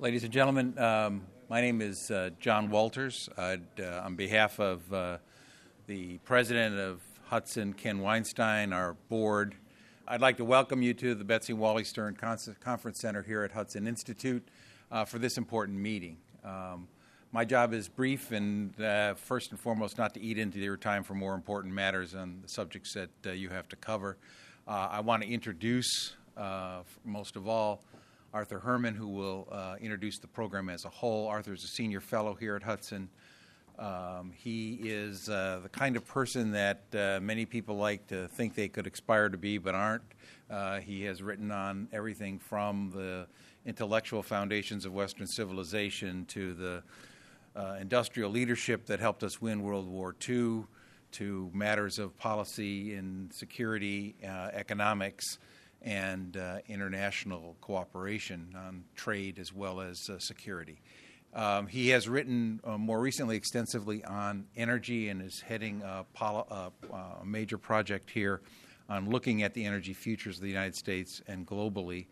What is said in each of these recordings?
Ladies and gentlemen, um, my name is uh, John Walters. Uh, on behalf of uh, the president of Hudson, Ken Weinstein, our board, I'd like to welcome you to the Betsy Wally Stern Conference Center here at Hudson Institute uh, for this important meeting. Um, my job is brief and uh, first and foremost not to eat into your time for more important matters on the subjects that uh, you have to cover. I want to introduce, most of all, Arthur Herman, who will uh, introduce the program as a whole. Arthur is a senior fellow here at Hudson. Um, he is uh, the kind of person that uh, many people like to think they could aspire to be but aren't. Uh, he has written on everything from the intellectual foundations of Western civilization to the uh, industrial leadership that helped us win World War II to matters of policy and security, uh, economics and uh, international cooperation on trade as well as uh, security. Um, he has written uh, more recently extensively on energy and is heading a, poli- uh, a, major project here on looking at the energy futures of the United States and globally.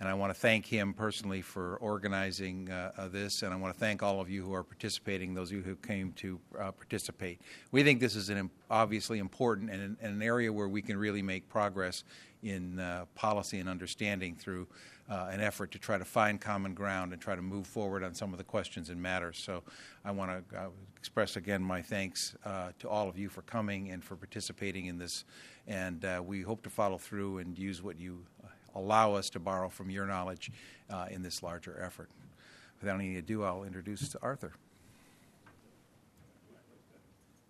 And I want to thank him personally for organizing uh, uh, this, and I want to thank all of you who are participating, those of you who came to participate. We think this is an obviously important and an, and an area where we can really make progress in uh, policy and understanding through uh, an effort to try to find common ground and try to move forward on some of the questions and matters. So I want to uh, express again my thanks uh, to all of you for coming and for participating in this. And uh, we hope to follow through and use what you allow us to borrow from your knowledge uh, in this larger effort. Without any ado, I'll introduce Arthur.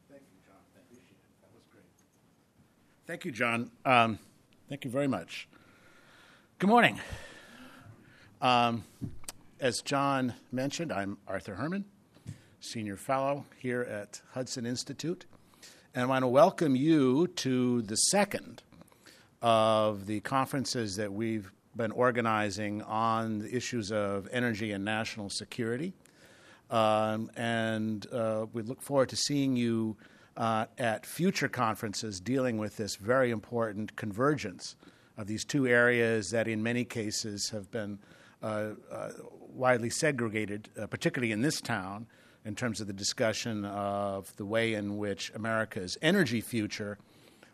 Thank you, John. I appreciate it. That was great. Thank you, John. Um, Thank you very much. Good morning. Um, as John mentioned, I'm Arthur Herman, Senior Fellow here at Hudson Institute, and I want to welcome you to the second of the conferences that we've been organizing on the issues of energy and national security. Um, and uh, we look forward to seeing you uh, at future conferences dealing with this very important convergence of these two areas that, in many cases, have been uh, uh, widely segregated, uh, particularly in this town, in terms of the discussion of the way in which America's energy future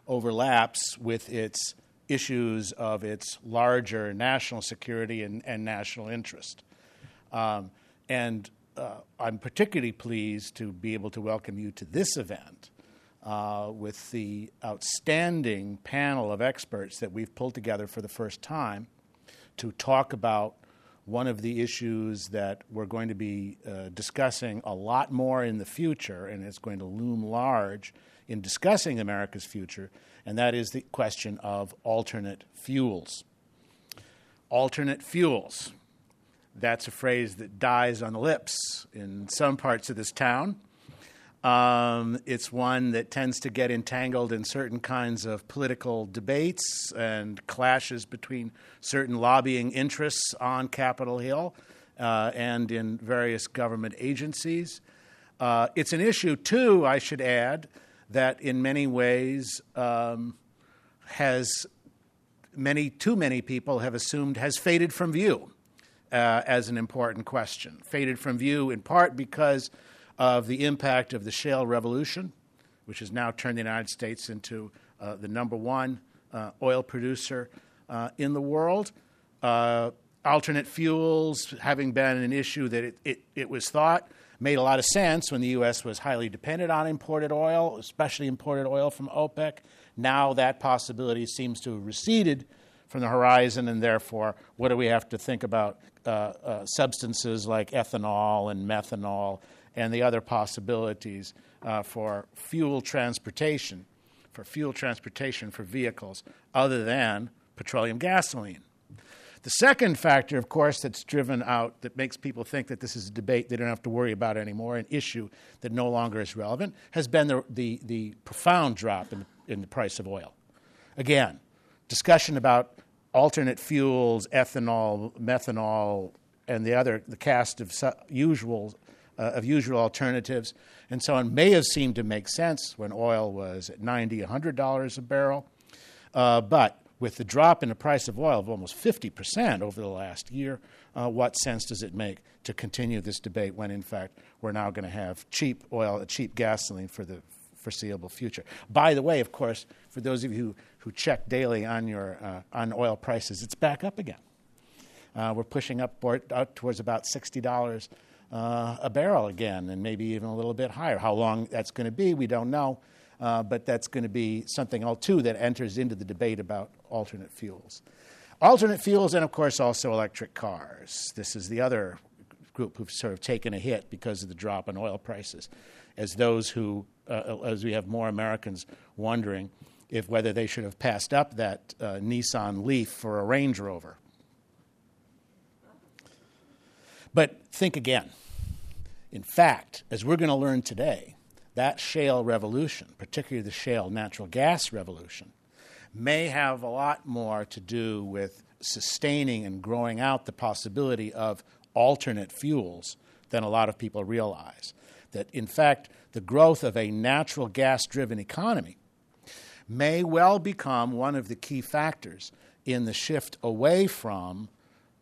overlaps with its issues of its larger national security and, and national interest. Um, and uh, I'm particularly pleased to be able to welcome you to this event uh, with the outstanding panel of experts that we've pulled together for the first time to talk about one of the issues that we're going to be uh, discussing a lot more in the future, and it's going to loom large in discussing America's future, and that is the question of alternate fuels. Alternate fuels. That's a phrase that dies on the lips in some parts of this town. Um, it's one that tends to get entangled in certain kinds of political debates and clashes between certain lobbying interests on Capitol Hill uh, and in various government agencies. Uh, it's an issue, too, I should add, that in many ways um, has many, too many people have assumed has faded from view uh, as an important question. Faded from view in part because of the impact of the shale revolution, which has now turned the United States into uh, the number one uh, oil producer uh, in the world. Uh, alternate fuels having been an issue that it, it, it, was thought made a lot of sense when the U.S. was highly dependent on imported oil, especially imported oil from OPEC. Now that possibility seems to have receded from the horizon, and therefore, what do we have to think about uh, uh, substances like ethanol and methanol and the other possibilities uh, for fuel transportation, for fuel transportation for vehicles other than petroleum gasoline. The second factor, of course, that's driven out, that makes people think that this is a debate they don't have to worry about anymore, an issue that no longer is relevant, has been the, the, the profound drop in, in the price of oil. Again, discussion about alternate fuels, ethanol, methanol, and the other, the cast of su- usual uh, of usual alternatives and so on may have seemed to make sense when oil was at 90 $100 a barrel. Uh, but with the drop in the price of oil of almost 50% over the last year, uh, what sense does it make to continue this debate when, in fact, we're now going to have cheap oil, cheap gasoline for the foreseeable future? By the way, of course, for those of you who, check daily on, your, uh, on oil prices, it's back up again. Uh, we're pushing up board, out towards about $60 uh, a barrel again, and maybe even a little bit higher. How long that's going to be, we don't know. Uh, but that's going to be something else too that enters into the debate about alternate fuels. Alternate fuels, and of course, also electric cars. This is the other group who've sort of taken a hit because of the drop in oil prices, as those who, uh, as we have more Americans wondering if whether they should have passed up that uh, Nissan Leaf for a Range Rover. But think again. In fact, as we're going to learn today, that shale revolution, particularly the shale natural gas revolution, may have a lot more to do with sustaining and growing out the possibility of alternate fuels than a lot of people realize. That, in fact, the growth of a natural gas driven economy may well become one of the key factors in the shift away from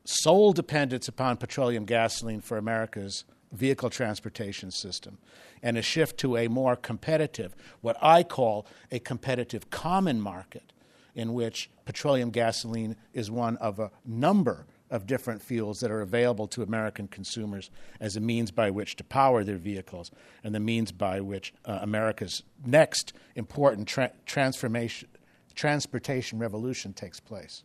sole dependence upon petroleum gasoline for America's vehicle transportation system and a shift to a more competitive, what I call a competitive common market, in which petroleum gasoline is one of a number of different fuels that are available to American consumers as a means by which to power their vehicles and the means by which uh, America's next important tra- transformation, transportation revolution takes place.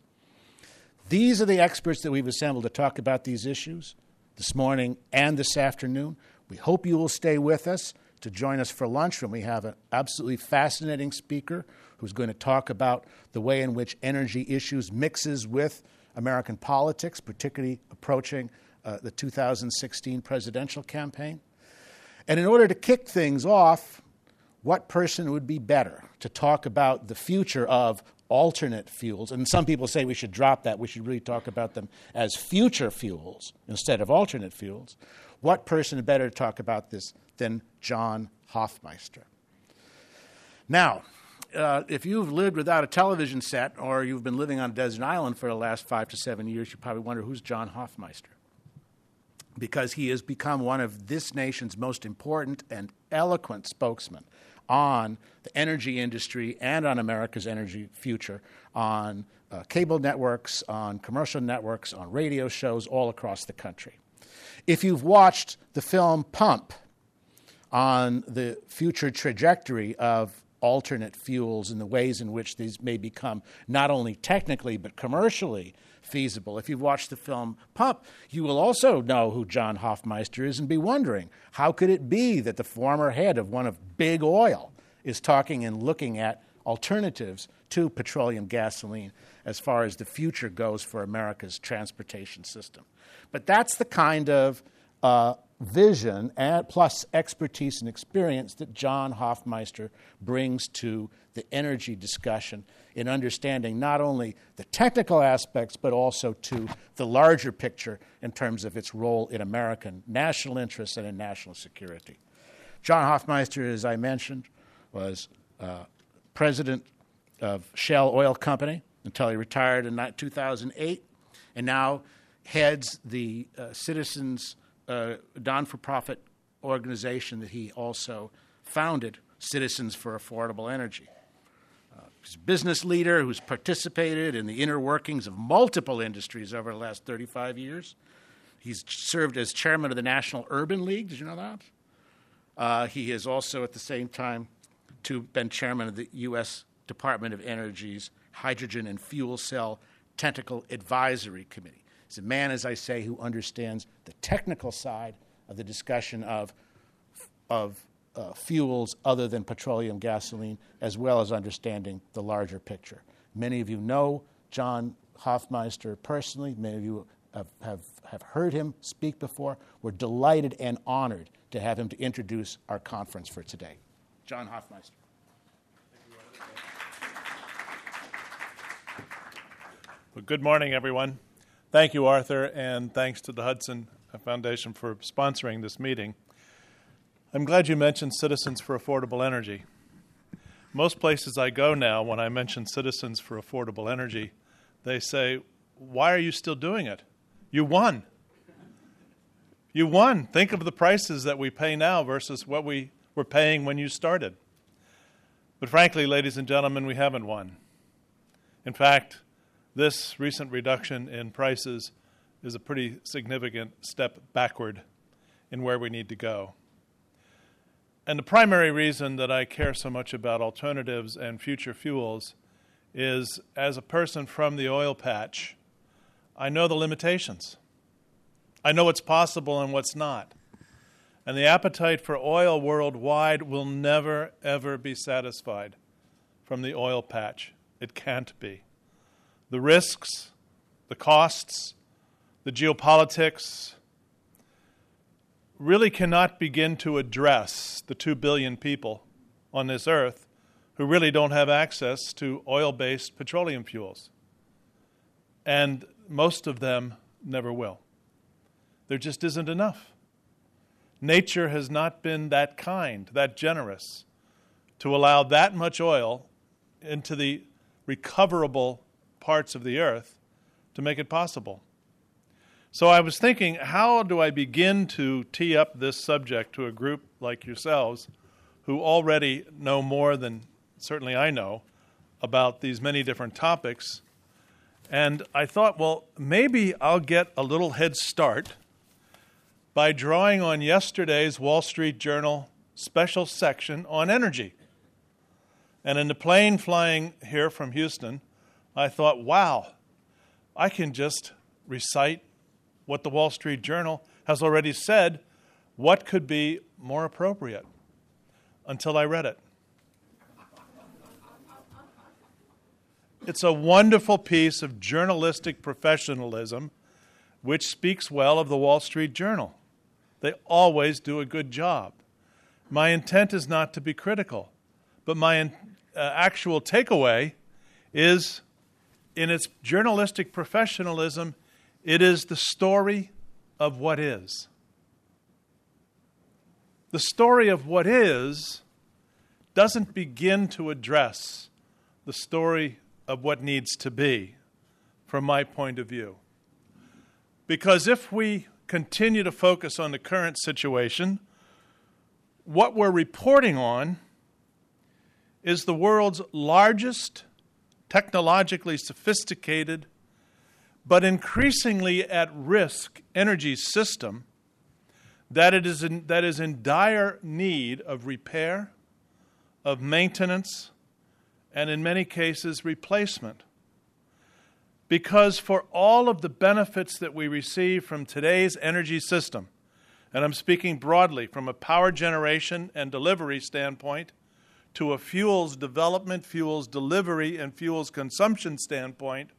These are the experts that we've assembled to talk about these issues this morning and this afternoon. We hope you will stay with us to join us for lunch when we have an absolutely fascinating speaker who's going to talk about the way in which energy issues mixes with American politics, particularly approaching uh, the 2016 presidential campaign. And in order to kick things off, what person would be better to talk about the future of alternate fuels, and some people say we should drop that. We should really talk about them as future fuels instead of alternate fuels. What person better to talk about this than John Hofmeister? Now, uh, if you've lived without a television set or you've been living on a desert island for the last five to seven years, you probably wonder who's John Hofmeister. Because he has become one of this nation's most important and eloquent spokesmen on the energy industry and on America's energy future on uh, cable networks, on commercial networks, on radio shows all across the country. If you've watched the film Pump on the future trajectory of alternate fuels and the ways in which these may become not only technically but commercially feasible. If you've watched the film Pump, you will also know who John Hofmeister is and be wondering how could it be that the former head of one of Big Oil is talking and looking at alternatives to petroleum gasoline as far as the future goes for America's transportation system. But that's the kind of uh, vision and plus expertise and experience that John Hofmeister brings to the energy discussion in understanding not only the technical aspects but also to the larger picture in terms of its role in American national interests and in national security. John Hofmeister, as I mentioned, was uh, president of Shell Oil Company until he retired in 2008, and now heads the uh, Citizens uh, non for profit organization that he also founded, Citizens for Affordable Energy. He's a business leader who's participated in the inner workings of multiple industries over the last 35 years. He's served as chairman of the National Urban League. Did you know that? Uh, he has also, at the same time, to been chairman of the U.S. Department of Energy's Hydrogen and Fuel Cell Technical Advisory Committee. He's a man, as I say, who understands the technical side of the discussion of, of uh, fuels other than petroleum gasoline, as well as understanding the larger picture. Many of you know John Hofmeister personally. Many of you have, have, have heard him speak before. We're delighted and honored to have him to introduce our conference for today. John Hofmeister. Good morning, everyone. Thank you, Arthur, and thanks to the Hudson Foundation for sponsoring this meeting. I'm glad you mentioned Citizens for Affordable Energy. Most places I go now, when I mention Citizens for Affordable Energy, they say, Why are you still doing it? You won. You won. Think of the prices that we pay now versus what we were paying when you started. But frankly, ladies and gentlemen, we haven't won. In fact, this recent reduction in prices is a pretty significant step backward in where we need to go. And the primary reason that I care so much about alternatives and future fuels is as a person from the oil patch, I know the limitations. I know what's possible and what's not. And the appetite for oil worldwide will never, ever be satisfied from the oil patch. It can't be. The risks, the costs, the geopolitics really cannot begin to address the 2 billion people on this earth who really don't have access to oil based petroleum fuels. And most of them never will. There just isn't enough. Nature has not been that kind, that generous, to allow that much oil into the recoverable parts of the earth to make it possible. So I was thinking, how do I begin to tee up this subject to a group like yourselves who already know more than certainly I know about these many different topics? And I thought, well, maybe I'll get a little head start by drawing on yesterday's Wall Street Journal special section on energy. And in the plane flying here from Houston, I thought, wow, I can just recite what the Wall Street Journal has already said. What could be more appropriate? Until I read it. It's a wonderful piece of journalistic professionalism which speaks well of the Wall Street Journal. They always do a good job. My intent is not to be critical, but my uh, actual takeaway is in its journalistic professionalism, it is the story of what is. The story of what is doesn't begin to address the story of what needs to be, from my point of view. Because if we continue to focus on the current situation, what we're reporting on is the world's largest technologically sophisticated but increasingly at risk energy system that, it is in, that is in dire need of repair, of maintenance, and in many cases, replacement. Because for all of the benefits that we receive from today's energy system, and I'm speaking broadly from a power generation and delivery standpoint to a fuels development, fuels delivery, and fuels consumption standpoint,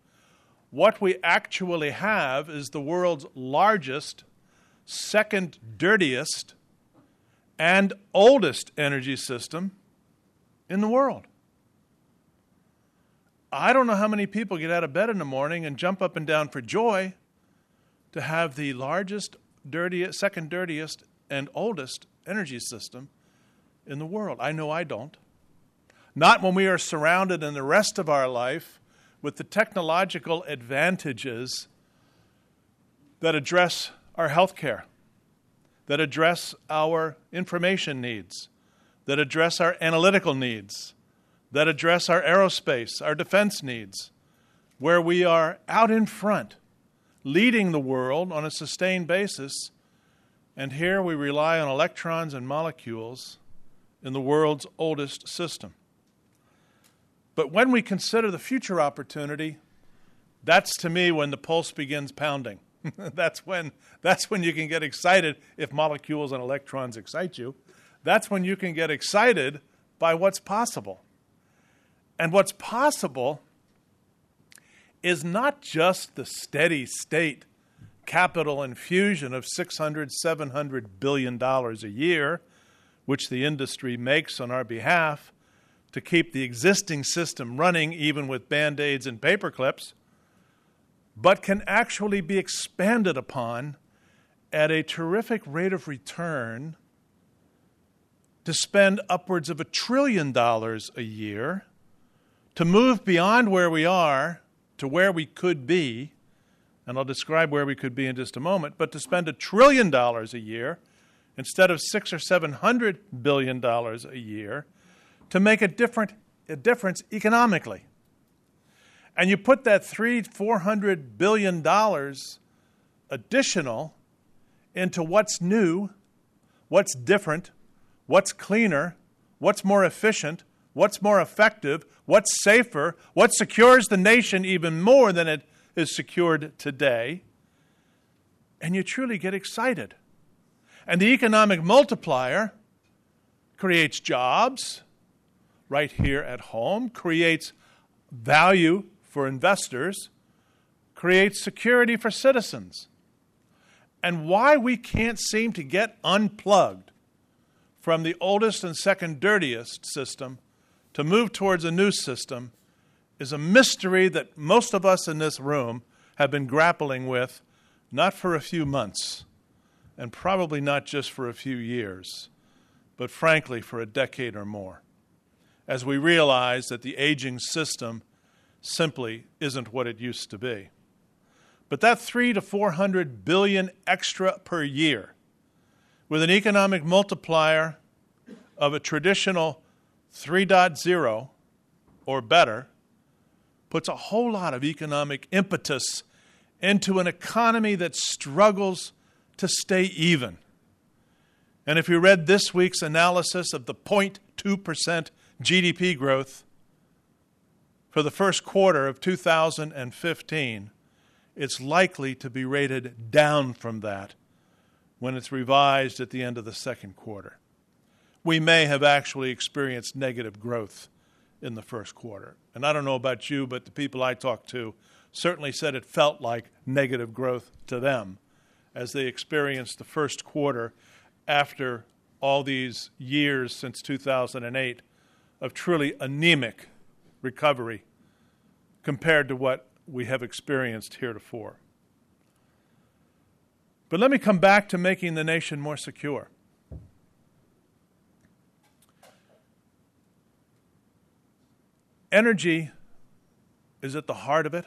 what we actually have is the world's largest, second dirtiest, and oldest energy system in the world. I don't know how many people get out of bed in the morning and jump up and down for joy to have the largest, dirtiest, second dirtiest, and oldest energy system in the world. I know I don't. Not when we are surrounded in the rest of our life with the technological advantages that address our health care, that address our information needs, that address our analytical needs that address our aerospace, our defense needs, where we are out in front, leading the world on a sustained basis. And here we rely on electrons and molecules in the world's oldest system. But when we consider the future opportunity, that's to me when the pulse begins pounding. that's when that's when you can get excited if molecules and electrons excite you. That's when you can get excited by what's possible. And what's possible is not just the steady state capital infusion of 600 700 billion dollars a year which the industry makes on our behalf to keep the existing system running even with band-aids and paper clips but can actually be expanded upon at a terrific rate of return to spend upwards of a trillion dollars a year to move beyond where we are to where we could be, and I'll describe where we could be in just a moment, but to spend a trillion dollars a year instead of six or seven hundred billion dollars a year to make a different a difference economically. And you put that three, four hundred billion dollars additional into what's new, what's different, what's cleaner, what's more efficient, what's more effective, what's safer, what secures the nation even more than it is secured today. And you truly get excited. And the economic multiplier creates jobs right here at home, creates value for investors, creates security for citizens. And why we can't seem to get unplugged from the oldest and second dirtiest system to move towards a new system is a mystery that most of us in this room have been grappling with, not for a few months, and probably not just for a few years, but frankly for a decade or more, as we realize that the aging system simply isn't what it used to be. But that three to four hundred billion extra per year, with an economic multiplier of a traditional 3.0 or better, puts a whole lot of economic impetus into an economy that struggles to stay even. And if you read this week's analysis of the 0.2% GDP growth for the first quarter of 2015, it's likely to be rated down from that when it's revised at the end of the second quarter. We may have actually experienced negative growth in the first quarter. And I don't know about you, but the people I talked to certainly said it felt like negative growth to them as they experienced the first quarter after all these years since 2008 of truly anemic recovery compared to what we have experienced heretofore. But let me come back to making the nation more secure. Energy is at the heart of it,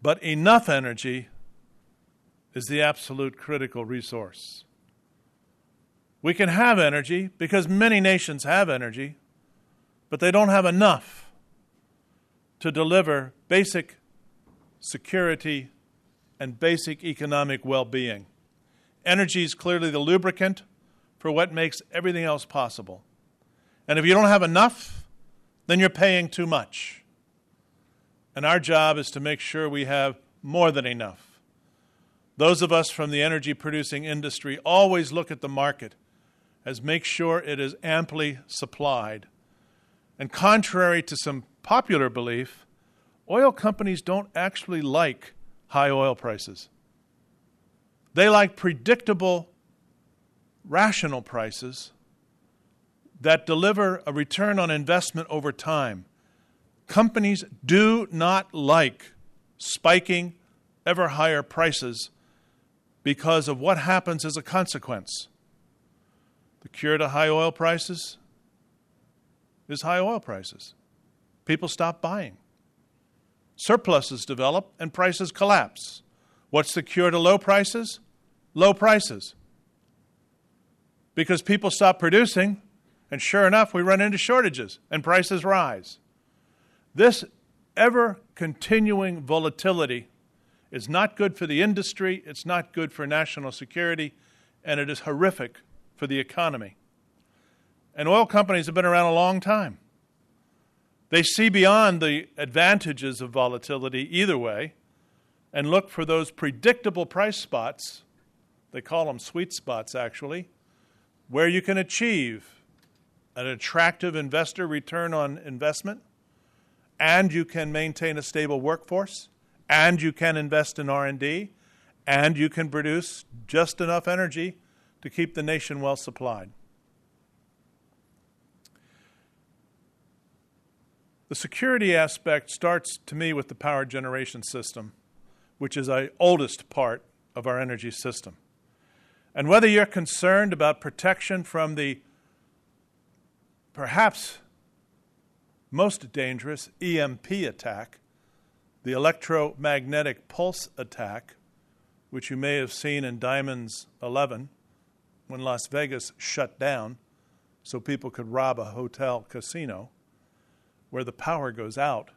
but enough energy is the absolute critical resource. We can have energy because many nations have energy, but they don't have enough to deliver basic security and basic economic well being. Energy is clearly the lubricant for what makes everything else possible. And if you don't have enough, then you're paying too much. And our job is to make sure we have more than enough. Those of us from the energy producing industry always look at the market as make sure it is amply supplied. And contrary to some popular belief, oil companies don't actually like high oil prices. They like predictable, rational prices that deliver a return on investment over time. Companies do not like spiking ever higher prices because of what happens as a consequence. The cure to high oil prices is high oil prices. People stop buying. Surpluses develop and prices collapse. What's the cure to low prices? Low prices. Because people stop producing, and sure enough, we run into shortages and prices rise. This ever continuing volatility is not good for the industry, it's not good for national security, and it is horrific for the economy. And oil companies have been around a long time. They see beyond the advantages of volatility either way and look for those predictable price spots. They call them sweet spots, actually, where you can achieve an attractive investor return on investment, and you can maintain a stable workforce, and you can invest in R&D, and you can produce just enough energy to keep the nation well supplied. The security aspect starts to me with the power generation system, which is the oldest part of our energy system. And whether you're concerned about protection from the perhaps most dangerous EMP attack the electromagnetic pulse attack, which you may have seen in Diamonds 11 when Las Vegas shut down so people could rob a hotel casino, where the power goes out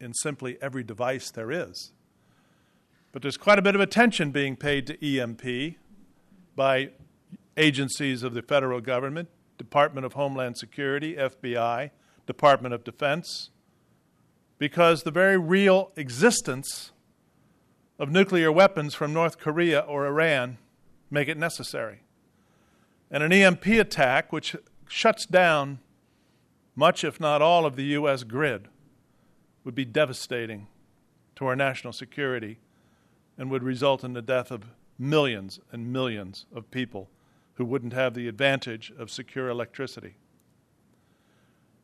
in simply every device there is. But there's quite a bit of attention being paid to EMP by agencies of the federal government, Department of Homeland Security, FBI, Department of Defense, because the very real existence of nuclear weapons from North Korea or Iran make it necessary. And an EMP attack, which shuts down much, if not all, of the U.S. grid, would be devastating to our national security and would result in the death of millions and millions of people who wouldn't have the advantage of secure electricity.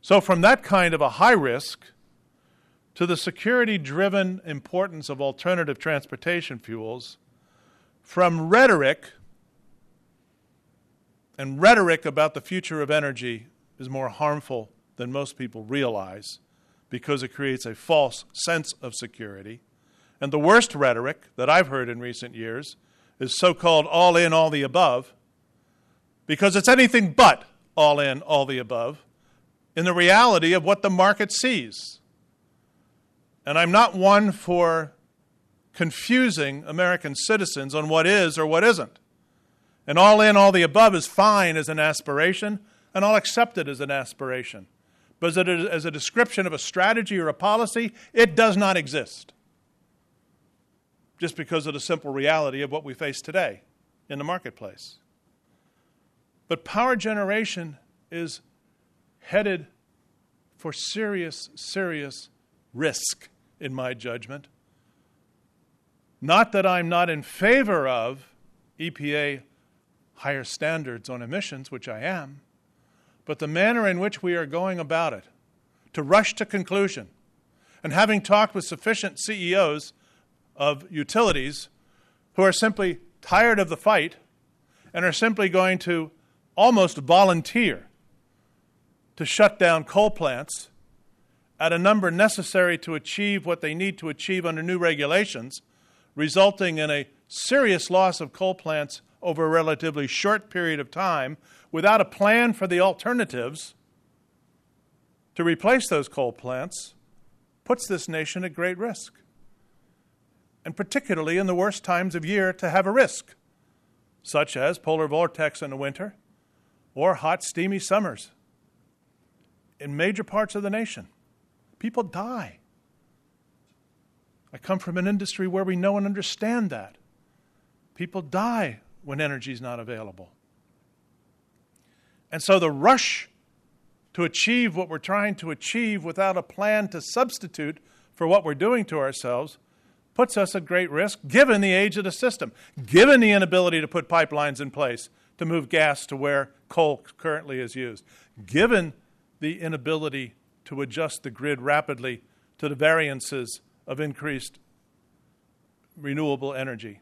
So, from that kind of a high risk to the security driven importance of alternative transportation fuels, from rhetoric, and rhetoric about the future of energy is more harmful than most people realize because it creates a false sense of security. And the worst rhetoric that I've heard in recent years is so called all in, all the above, because it's anything but all in, all the above, in the reality of what the market sees. And I'm not one for confusing American citizens on what is or what isn't. And all in, all the above is fine as an aspiration, and I'll accept it as an aspiration. But as a description of a strategy or a policy, it does not exist. Just because of the simple reality of what we face today in the marketplace. But power generation is headed for serious, serious risk, in my judgment. Not that I'm not in favor of EPA higher standards on emissions, which I am, but the manner in which we are going about it, to rush to conclusion, and having talked with sufficient CEOs of utilities who are simply tired of the fight and are simply going to almost volunteer to shut down coal plants at a number necessary to achieve what they need to achieve under new regulations, resulting in a serious loss of coal plants over a relatively short period of time without a plan for the alternatives to replace those coal plants puts this nation at great risk. And particularly in the worst times of year to have a risk, such as polar vortex in the winter or hot, steamy summers. In major parts of the nation, people die. I come from an industry where we know and understand that. People die when energy is not available. And so the rush to achieve what we're trying to achieve without a plan to substitute for what we're doing to ourselves puts us at great risk given the age of the system, given the inability to put pipelines in place to move gas to where coal currently is used, given the inability to adjust the grid rapidly to the variances of increased renewable energy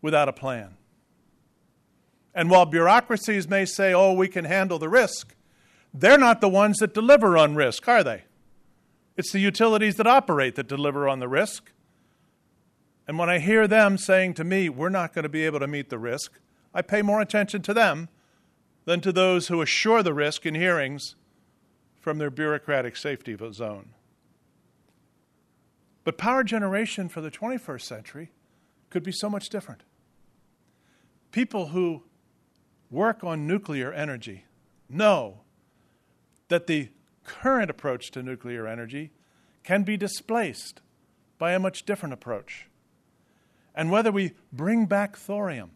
without a plan. And while bureaucracies may say, oh, we can handle the risk, they're not the ones that deliver on risk, are they? It's the utilities that operate that deliver on the risk. And when I hear them saying to me, we're not going to be able to meet the risk, I pay more attention to them than to those who assure the risk in hearings from their bureaucratic safety zone. But power generation for the 21st century could be so much different. People who work on nuclear energy know that the current approach to nuclear energy can be displaced by a much different approach. And whether we bring back thorium,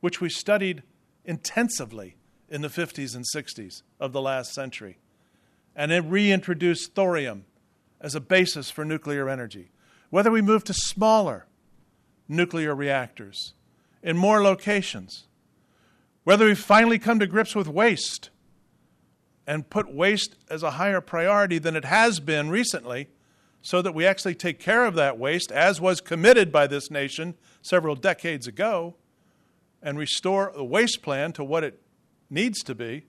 which we studied intensively in the 50s and 60s of the last century, and reintroduce thorium as a basis for nuclear energy, whether we move to smaller nuclear reactors in more locations, whether we finally come to grips with waste and put waste as a higher priority than it has been recently, so that we actually take care of that waste, as was committed by this nation several decades ago, and restore the waste plan to what it needs to be,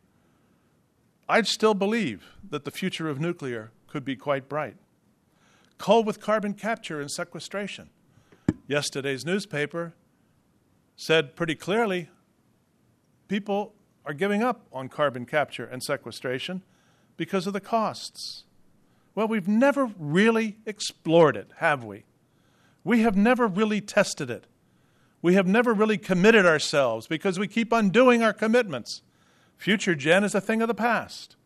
I'd still believe that the future of nuclear could be quite bright. coal with carbon capture and sequestration. Yesterday's newspaper said pretty clearly people are giving up on carbon capture and sequestration because of the costs. Well, we've never really explored it, have we? We have never really tested it. We have never really committed ourselves because we keep undoing our commitments. FutureGen is a thing of the past.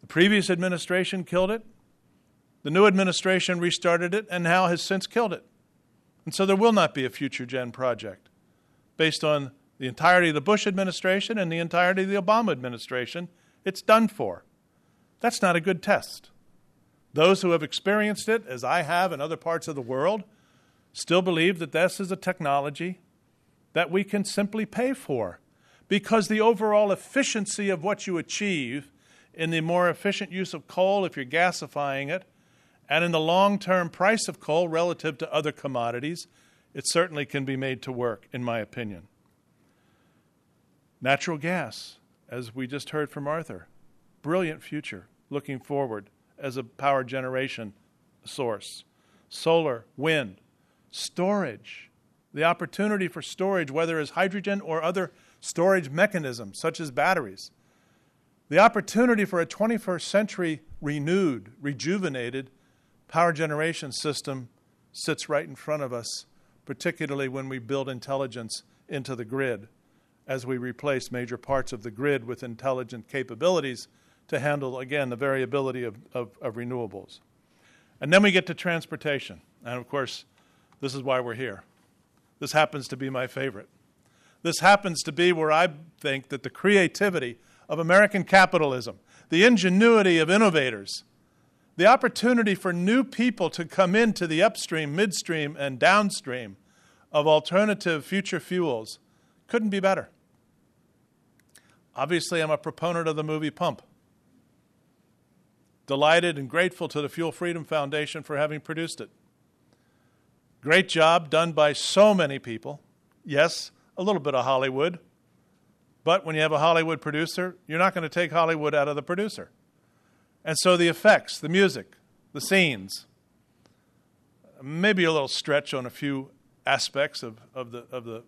The previous administration killed it. The new administration restarted it and now has since killed it. And so there will not be a FutureGen project based on the entirety of the Bush administration and the entirety of the Obama administration. It's done for. That's not a good test. Those who have experienced it, as I have in other parts of the world, still believe that this is a technology that we can simply pay for because the overall efficiency of what you achieve in the more efficient use of coal if you're gasifying it and in the long term price of coal relative to other commodities, it certainly can be made to work, in my opinion. Natural gas, as we just heard from Arthur, brilliant future looking forward as a power generation source. Solar, wind, storage, the opportunity for storage, whether as hydrogen or other storage mechanisms such as batteries. The opportunity for a 21st century renewed, rejuvenated power generation system sits right in front of us, particularly when we build intelligence into the grid, as we replace major parts of the grid with intelligent capabilities to handle, again, the variability of, of, of renewables. And then we get to transportation. And of course, this is why we're here. This happens to be my favorite. This happens to be where I think that the creativity of American capitalism, the ingenuity of innovators, the opportunity for new people to come into the upstream, midstream, and downstream of alternative future fuels couldn't be better. Obviously, I'm a proponent of the movie Pump. Delighted and grateful to the Fuel Freedom Foundation for having produced it. Great job done by so many people. Yes, a little bit of Hollywood. But when you have a Hollywood producer, you're not going to take Hollywood out of the producer. And so the effects, the music, the scenes, maybe a little stretch on a few aspects of, of, the, of, the,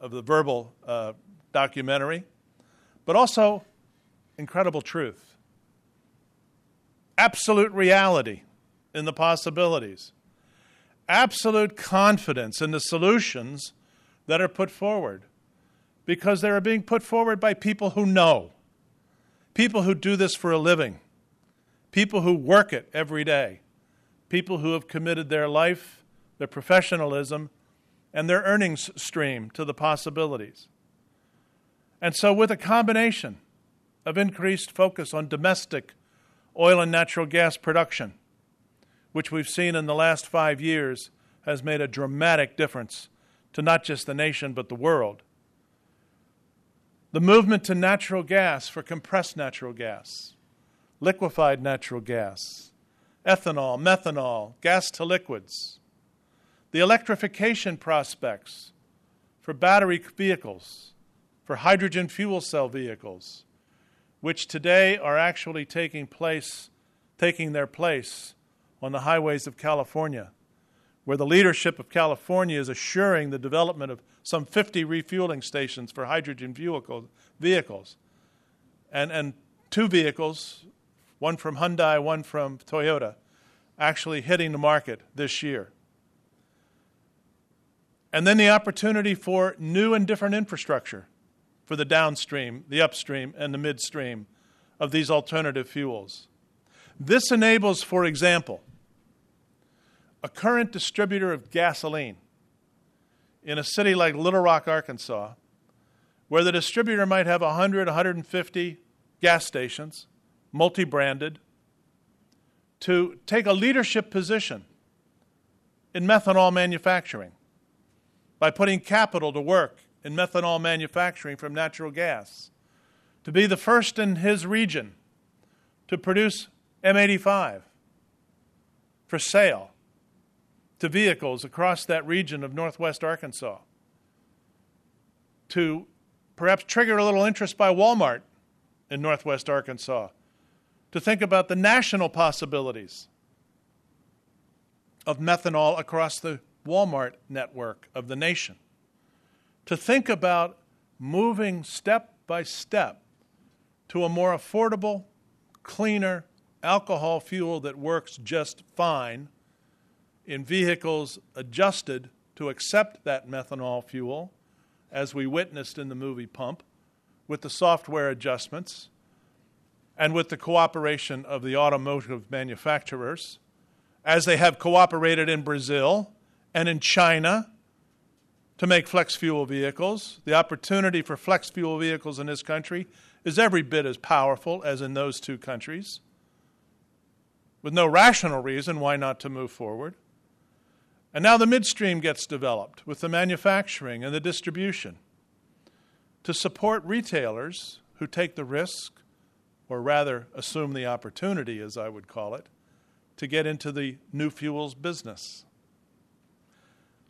of the verbal uh, documentary, but also incredible truth, absolute reality in the possibilities. Absolute confidence in the solutions that are put forward because they are being put forward by people who know, people who do this for a living, people who work it every day, people who have committed their life, their professionalism, and their earnings stream to the possibilities. And so, with a combination of increased focus on domestic oil and natural gas production, which we've seen in the last five years, has made a dramatic difference to not just the nation, but the world. The movement to natural gas for compressed natural gas, liquefied natural gas, ethanol, methanol, gas to liquids, the electrification prospects for battery vehicles, for hydrogen fuel cell vehicles, which today are actually taking place, taking their place on the highways of California, where the leadership of California is assuring the development of some 50 refueling stations for hydrogen vehicles. And, and two vehicles, one from Hyundai, one from Toyota, actually hitting the market this year. And then the opportunity for new and different infrastructure for the downstream, the upstream, and the midstream of these alternative fuels. This enables, for example, a current distributor of gasoline in a city like Little Rock, Arkansas, where the distributor might have 100, 150 gas stations, multi branded, to take a leadership position in methanol manufacturing by putting capital to work in methanol manufacturing from natural gas, to be the first in his region to produce M85 for sale to vehicles across that region of northwest Arkansas, to perhaps trigger a little interest by Walmart in northwest Arkansas, to think about the national possibilities of methanol across the Walmart network of the nation. To think about moving step by step to a more affordable, cleaner alcohol fuel that works just fine in vehicles adjusted to accept that methanol fuel, as we witnessed in the movie Pump, with the software adjustments and with the cooperation of the automotive manufacturers, as they have cooperated in Brazil and in China to make flex fuel vehicles. The opportunity for flex fuel vehicles in this country is every bit as powerful as in those two countries, with no rational reason why not to move forward. And now the midstream gets developed with the manufacturing and the distribution to support retailers who take the risk, or rather assume the opportunity, as I would call it, to get into the new fuels business.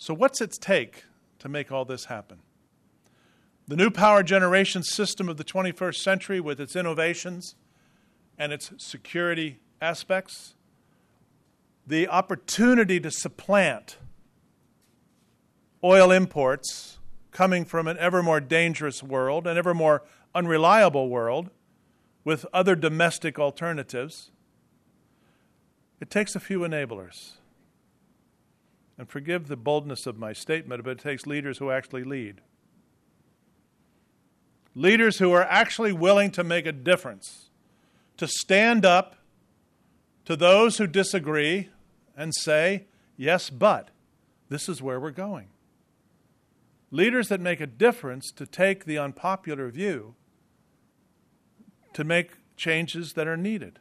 So, what's it take to make all this happen? The new power generation system of the 21st century, with its innovations and its security aspects, the opportunity to supplant oil imports coming from an ever more dangerous world, an ever more unreliable world, with other domestic alternatives, it takes a few enablers. And forgive the boldness of my statement, but it takes leaders who actually lead. Leaders who are actually willing to make a difference, to stand up to those who disagree and say, yes, but this is where we're going. Leaders that make a difference to take the unpopular view to make changes that are needed,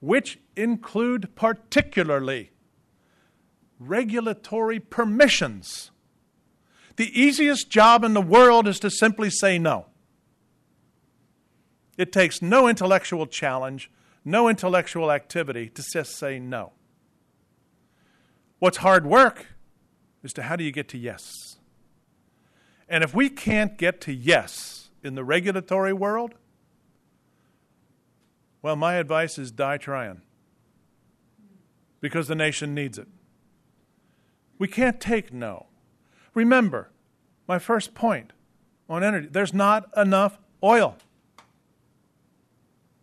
which include particularly regulatory permissions. The easiest job in the world is to simply say no. It takes no intellectual challenge, no intellectual activity to just say no. What's hard work is to how do you get to yes? And if we can't get to yes in the regulatory world, well, my advice is die trying because the nation needs it. We can't take no. Remember, my first point on energy there's not enough oil.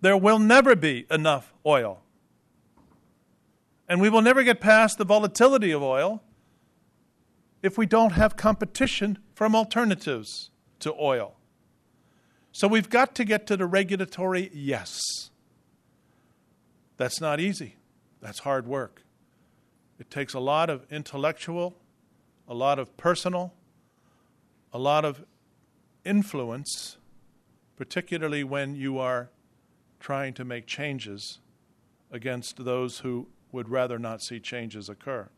There will never be enough oil. And we will never get past the volatility of oil if we don't have competition from alternatives to oil. So we've got to get to the regulatory yes. That's not easy, that's hard work. It takes a lot of intellectual, a lot of personal, a lot of influence, particularly when you are trying to make changes against those who would rather not see changes occur.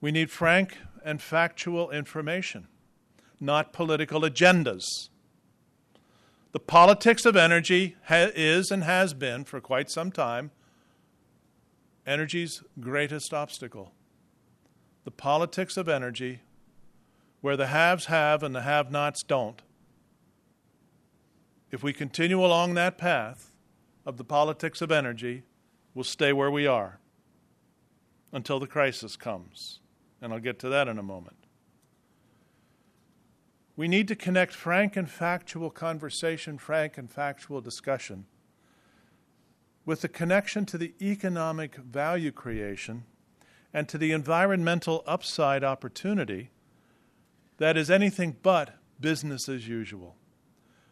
We need frank and factual information, not political agendas. The politics of energy ha- is and has been for quite some time energy's greatest obstacle. The politics of energy, where the haves have and the have nots don't. If we continue along that path of the politics of energy, we'll stay where we are until the crisis comes. And I'll get to that in a moment. We need to connect frank and factual conversation, frank and factual discussion, with the connection to the economic value creation and to the environmental upside opportunity that is anything but business as usual.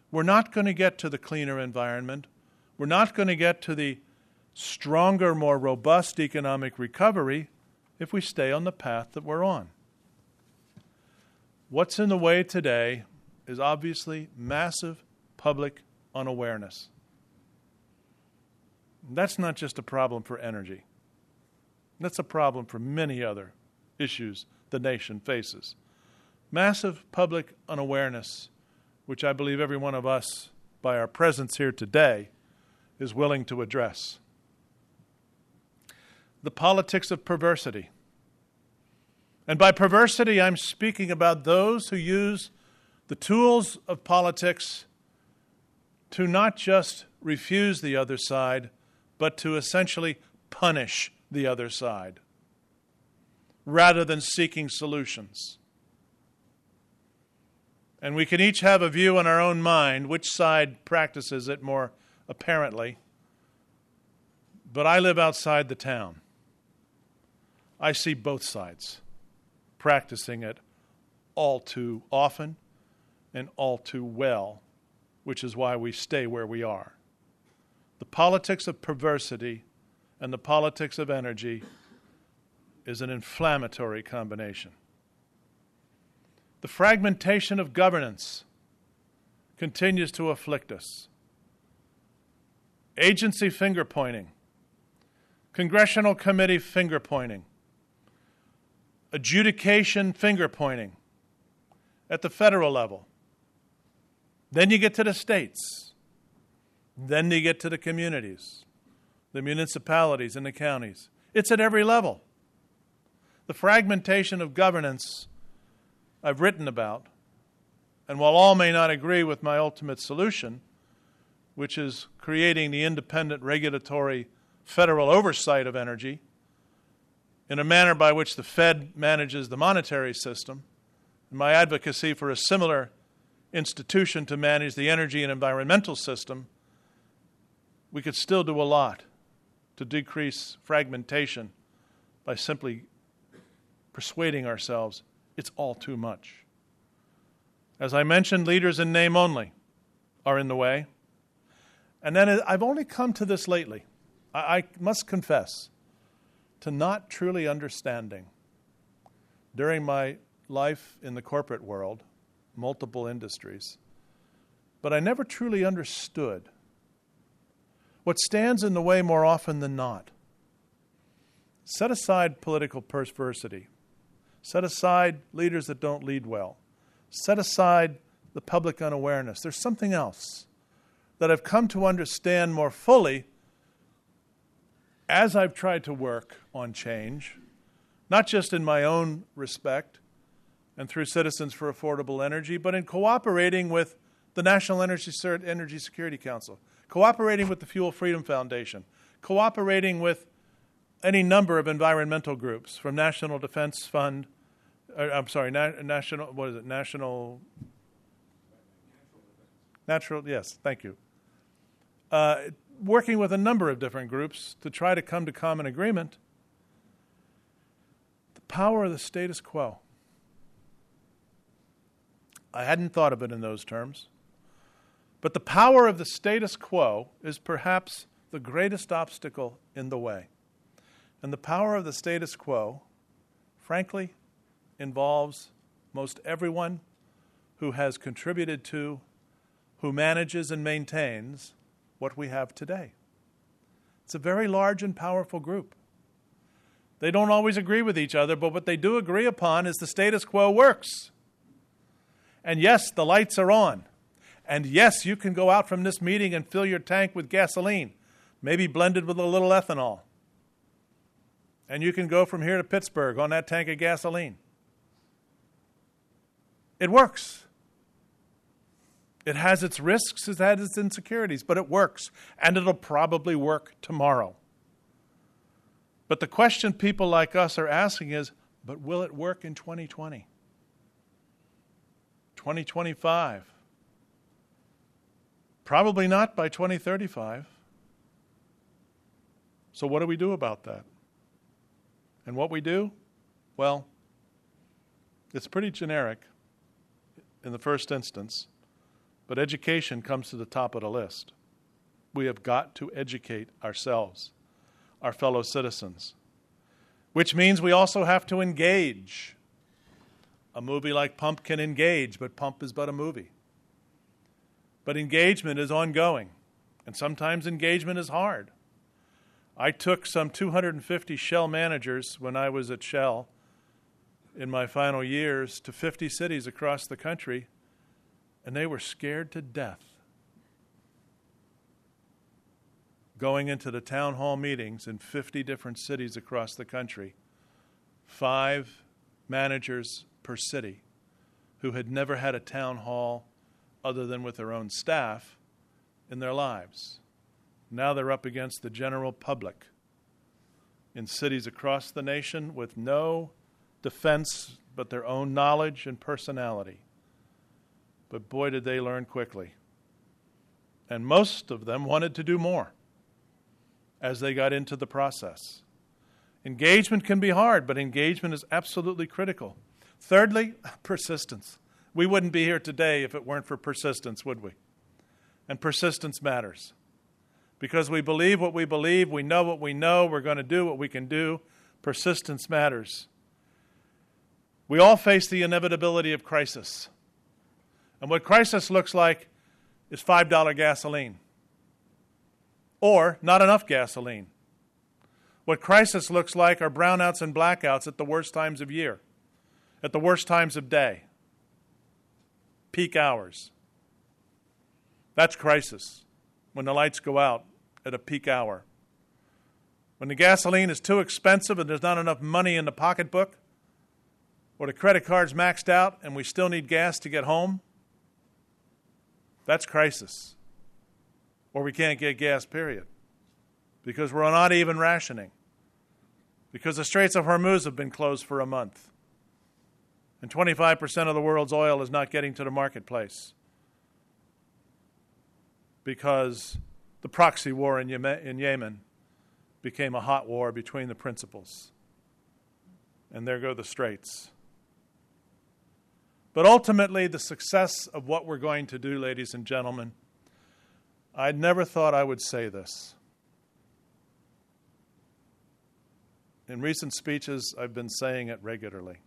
We're not going to get to the cleaner environment. We're not going to get to the stronger, more robust economic recovery if we stay on the path that we're on. What's in the way today is obviously massive public unawareness. That's not just a problem for energy, that's a problem for many other issues the nation faces. Massive public unawareness, which I believe every one of us, by our presence here today, is willing to address the politics of perversity. And by perversity, I'm speaking about those who use the tools of politics to not just refuse the other side, but to essentially punish the other side rather than seeking solutions. And we can each have a view in our own mind which side practices it more apparently. But I live outside the town. I see both sides practicing it all too often and all too well, which is why we stay where we are. The politics of perversity and the politics of energy is an inflammatory combination. The fragmentation of governance continues to afflict us. Agency finger pointing, congressional committee finger pointing, adjudication finger pointing at the federal level. Then you get to the states. Then you get to the communities, the municipalities, and the counties. It's at every level. The fragmentation of governance I've written about, and while all may not agree with my ultimate solution, which is creating the independent regulatory federal oversight of energy in a manner by which the Fed manages the monetary system, my advocacy for a similar institution to manage the energy and environmental system, we could still do a lot to decrease fragmentation by simply persuading ourselves it's all too much. As I mentioned, leaders in name only are in the way. And then I've only come to this lately. I, must confess to not truly understanding during my life in the corporate world, multiple industries, but I never truly understood what stands in the way more often than not. Set aside political perversity, set aside leaders that don't lead well, set aside the public unawareness. There's something else that I've come to understand more fully as I've tried to work on change, not just in my own respect and through Citizens for Affordable Energy, but in cooperating with the National Energy, Energy Security Council, cooperating with the Fuel Freedom Foundation, cooperating with any number of environmental groups, from National Defense Fund, uh, I'm sorry, na- national. What is it? National. Natural. Yes, thank you. Uh, working with a number of different groups to try to come to common agreement. The power of the status quo. I hadn't thought of it in those terms. But the power of the status quo is perhaps the greatest obstacle in the way. And the power of the status quo, frankly, involves most everyone who has contributed to, who manages and maintains what we have today. It's a very large and powerful group. They don't always agree with each other, but what they do agree upon is the status quo works. And yes, the lights are on. And yes, you can go out from this meeting and fill your tank with gasoline, maybe blended with a little ethanol. And you can go from here to Pittsburgh on that tank of gasoline. It works. It has its risks, it has its insecurities, but it works. And it'll probably work tomorrow. But the question people like us are asking is but will it work in 2020? 2025? Probably not by 2035. So, what do we do about that? And what we do? Well, it's pretty generic in the first instance, but education comes to the top of the list. We have got to educate ourselves, our fellow citizens, which means we also have to engage. A movie like Pump can engage, but Pump is but a movie. But engagement is ongoing, and sometimes engagement is hard. I took some 250 Shell managers when I was at Shell in my final years to 50 cities across the country, and they were scared to death going into the town hall meetings in 50 different cities across the country, five managers per city who had never had a town hall other than with their own staff in their lives. Now they're up against the general public in cities across the nation with no defense but their own knowledge and personality. But boy, did they learn quickly. And most of them wanted to do more as they got into the process. Engagement can be hard, but engagement is absolutely critical. Thirdly, persistence. We wouldn't be here today if it weren't for persistence, would we? And persistence matters. Because we believe what we believe, we know what we know, we're going to do what we can do. Persistence matters. We all face the inevitability of crisis. And what crisis looks like is $5 gasoline or not enough gasoline. What crisis looks like are brownouts and blackouts at the worst times of year, at the worst times of day, peak hours. That's crisis when the lights go out at a peak hour. When the gasoline is too expensive and there's not enough money in the pocketbook, or the credit card's maxed out and we still need gas to get home, that's crisis. Or we can't get gas, period. Because we're not even rationing. Because the Straits of Hormuz have been closed for a month. And 25% of the world's oil is not getting to the marketplace. Because the proxy war in Yemen became a hot war between the principals. And there go the straits. But ultimately, the success of what we're going to do, ladies and gentlemen, I never thought I would say this. In recent speeches, I've been saying it regularly.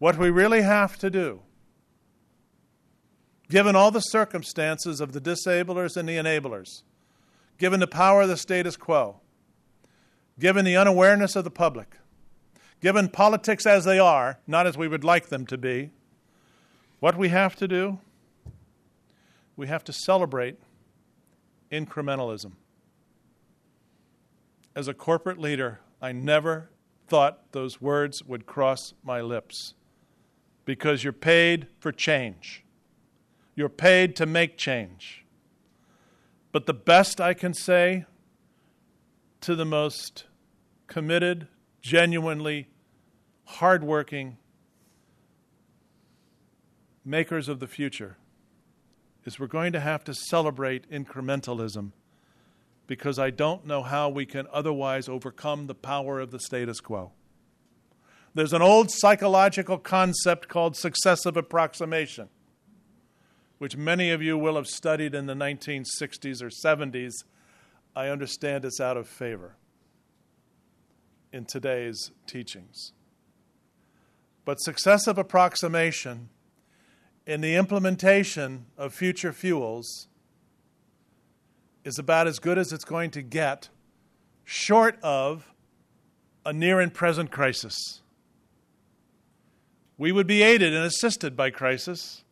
What we really have to do, given all the circumstances of the disablers and the enablers, given the power of the status quo, given the unawareness of the public, given politics as they are, not as we would like them to be, what we have to do, we have to celebrate incrementalism. As a corporate leader, I never thought those words would cross my lips because you're paid for change. You're paid to make change. But the best I can say to the most committed, genuinely hardworking makers of the future is we're going to have to celebrate incrementalism because I don't know how we can otherwise overcome the power of the status quo. There's an old psychological concept called successive approximation, which many of you will have studied in the 1960s or 70s. I understand it's out of favor in today's teachings. But successive approximation in the implementation of future fuels is about as good as it's going to get, short of a near and present crisis. We would be aided and assisted by crisis,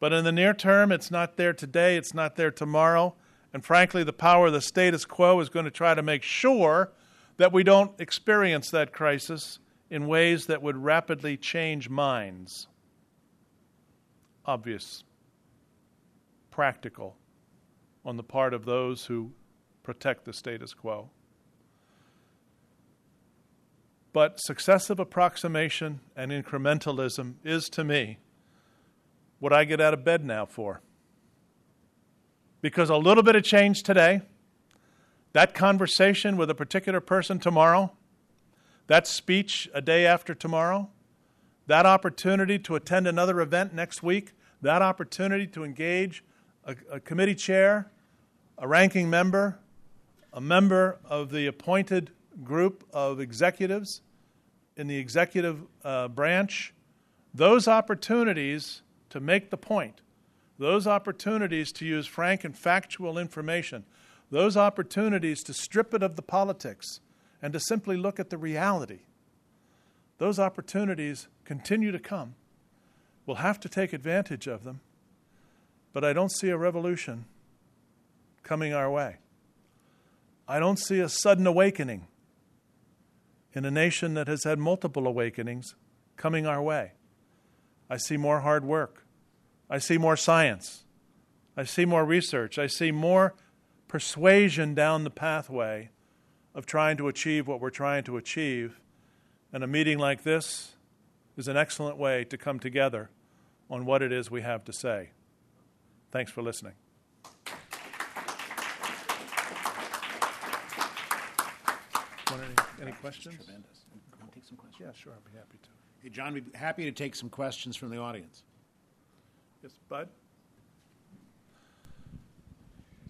but in the near term, it's not there today, it's not there tomorrow, and frankly, the power of the status quo is going to try to make sure that we don't experience that crisis in ways that would rapidly change minds. Obvious, practical on the part of those who protect the status quo. But successive approximation and incrementalism is to me what I get out of bed now for. Because a little bit of change today, that conversation with a particular person tomorrow, that speech a day after tomorrow, that opportunity to attend another event next week, that opportunity to engage a, a, committee chair, a ranking member, a member of the appointed group of executives in the executive uh, branch, those opportunities to make the point, those opportunities to use frank and factual information, those opportunities to strip it of the politics, and to simply look at the reality. Those opportunities continue to come. We'll have to take advantage of them, but I don't see a revolution coming our way. I don't see a sudden awakening in a nation that has had multiple awakenings coming our way. I see more hard work. I see more science. I see more research. I see more persuasion down the pathway of trying to achieve what we're trying to achieve. And a meeting like this is an excellent way to come together on what it is we have to say. Thanks for listening. Any, any questions? Tremendous. Want to take some questions? Yeah, sure, I'd be happy to. Hey, John, we'd be happy to take some questions from the audience. Yes, Bud?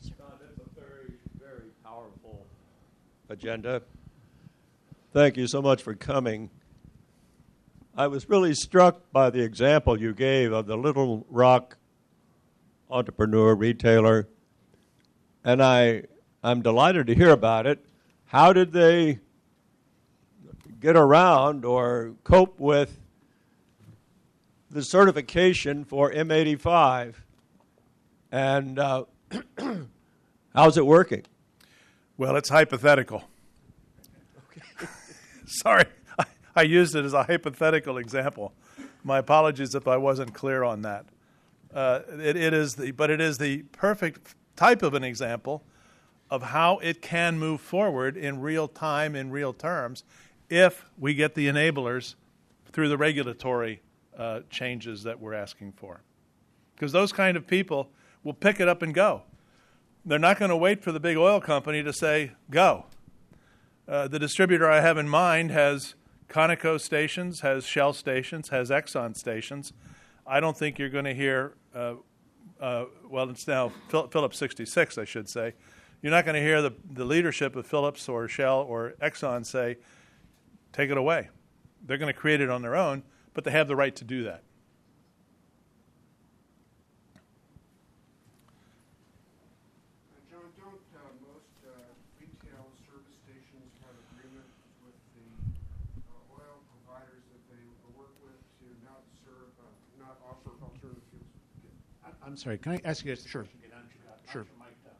Scott, it's a very, very powerful agenda. Thank you so much for coming. I was really struck by the example you gave of the Little Rock entrepreneur, retailer, and I, I'm delighted to hear about it. How did they get around or cope with the certification for M85? And uh, how's it working? Well, it's hypothetical. Sorry, I, I used it as a hypothetical example. My apologies if I wasn't clear on that. Uh, it, it is the, but it is the perfect type of an example of how it can move forward in real time, in real terms, if we get the enablers through the regulatory uh, changes that we're asking for. Because those kind of people will pick it up and go. They're not going to wait for the big oil company to say, go. Uh, the distributor I have in mind has Conoco stations, has Shell stations, has Exxon stations. I don't think you're going to hear, uh, uh, well, it's now Phillips 66, I should say. You're not going to hear the, the leadership of Phillips or Shell or Exxon say, take it away. They're going to create it on their own, but they have the right to do that. John, don't uh, most uh, retail service stations have agreements with the uh, oil providers that they work with to not serve, uh, not offer alternative fuels? I- I'm sorry, can I ask you this? Sure. question again? Aren't you- aren't Sure. you mic'd up?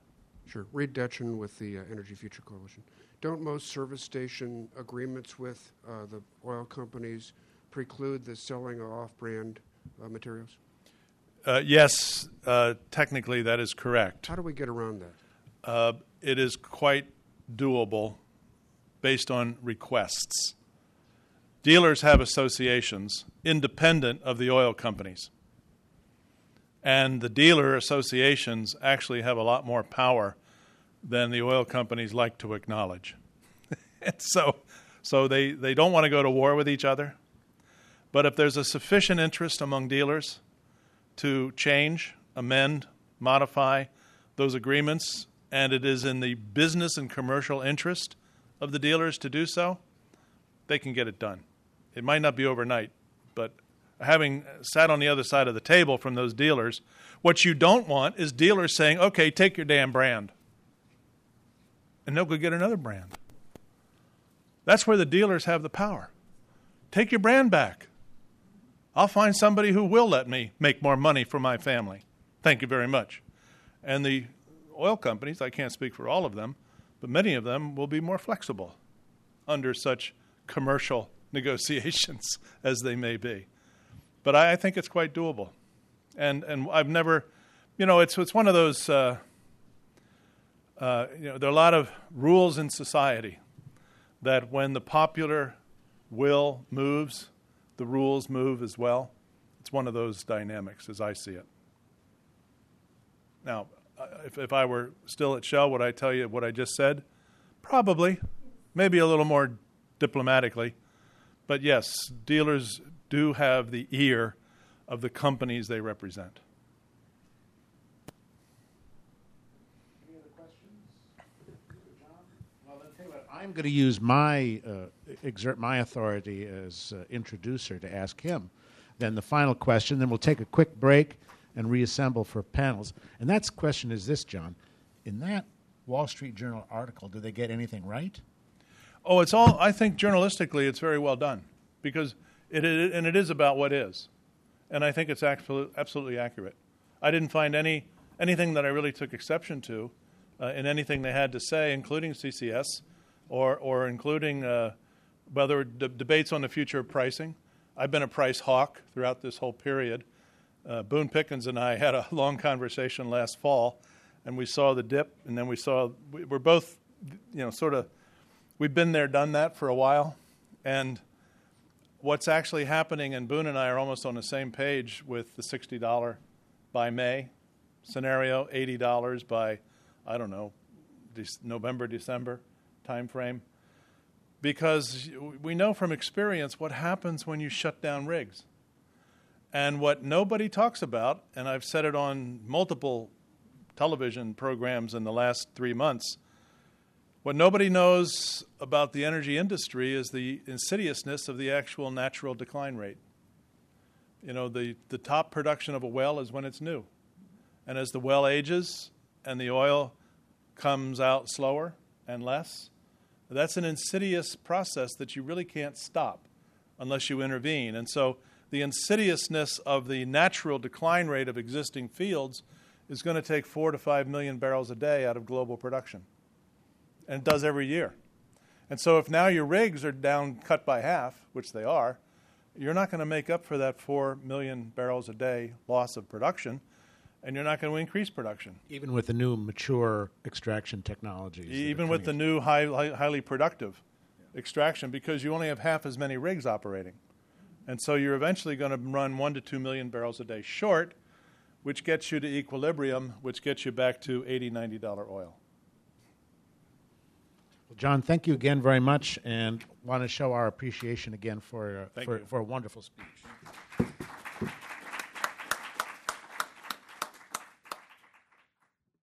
Sure. Reid Detchon with the uh, Energy Future Coalition. Don't most service station agreements with uh, the oil companies preclude the selling of off-brand uh, materials? Uh, yes, uh, technically that is correct. How do we get around that? Uh, it is quite doable based on requests. Dealers have associations independent of the oil companies. And the dealer associations actually have a lot more power than the oil companies like to acknowledge. so, so they, they don't want to go to war with each other. But if there's a sufficient interest among dealers to change, amend, modify those agreements, and it is in the business and commercial interest of the dealers to do so, they can get it done. It might not be overnight, but having sat on the other side of the table from those dealers, what you don't want is dealers saying, okay, take your damn brand. And they'll go get another brand. That's where the dealers have the power. Take your brand back. I'll find somebody who will let me make more money for my family. Thank you very much. And the oil companies, I can't speak for all of them, but many of them will be more flexible under such commercial negotiations as they may be. But I, I think it's quite doable. And, and I've never, you know, it's, it's one of those, uh, uh, you know, there are a lot of rules in society that when the popular will moves, the rules move as well. It's one of those dynamics as I see it. Now, uh, if, if I were still at Shell, would I tell you what I just said? Probably. Maybe a little more diplomatically. But yes, dealers do have the ear of the companies they represent. Any other questions? John? Well, then tell you what, I'm going to use my, uh, exert my authority as uh, introducer to ask him. Then the final question, then we'll take a quick break and reassemble for panels. And that question is this, John. In that Wall Street Journal article, do they get anything right? Oh, it's all. I think journalistically, it's very well done because it, it and it is about what is, and I think it's absolutely, absolutely accurate. I didn't find any anything that I really took exception to uh, in anything they had to say, including CCS, or or including uh, were d- debates on the future of pricing. I've been a price hawk throughout this whole period. Uh, Boone Pickens and I had a long conversation last fall, and we saw the dip, and then we saw we, we're both, you know, sort of we've been there, done that for a while. And what's actually happening, and Boone and I are almost on the same page with the $60 by May scenario, $80 by, I don't know, November, December timeframe. Because we know from experience what happens when you shut down rigs. And what nobody talks about, and I've said it on multiple television programs in the last three months, what nobody knows about the energy industry is the insidiousness of the actual natural decline rate. You know, the, the top production of a well is when it's new. And as the well ages and the oil comes out slower and less, that's an insidious process that you really can't stop unless you intervene. And so the insidiousness of the natural decline rate of existing fields is going to take four to five million barrels a day out of global production. And it does every year. And so if now your rigs are down cut by half, which they are, you're not going to make up for that four million barrels a day loss of production, and you're not going to increase production. Even with the new mature extraction technologies. Even with the new high, highly productive yeah. extraction, because you only have half as many rigs operating. And so you're eventually going to run one to two million barrels a day short, which gets you to equilibrium, which gets you back to $80, $90 oil. Well, John, thank you again very much, and want to show our appreciation again for, uh, for, for a wonderful speech.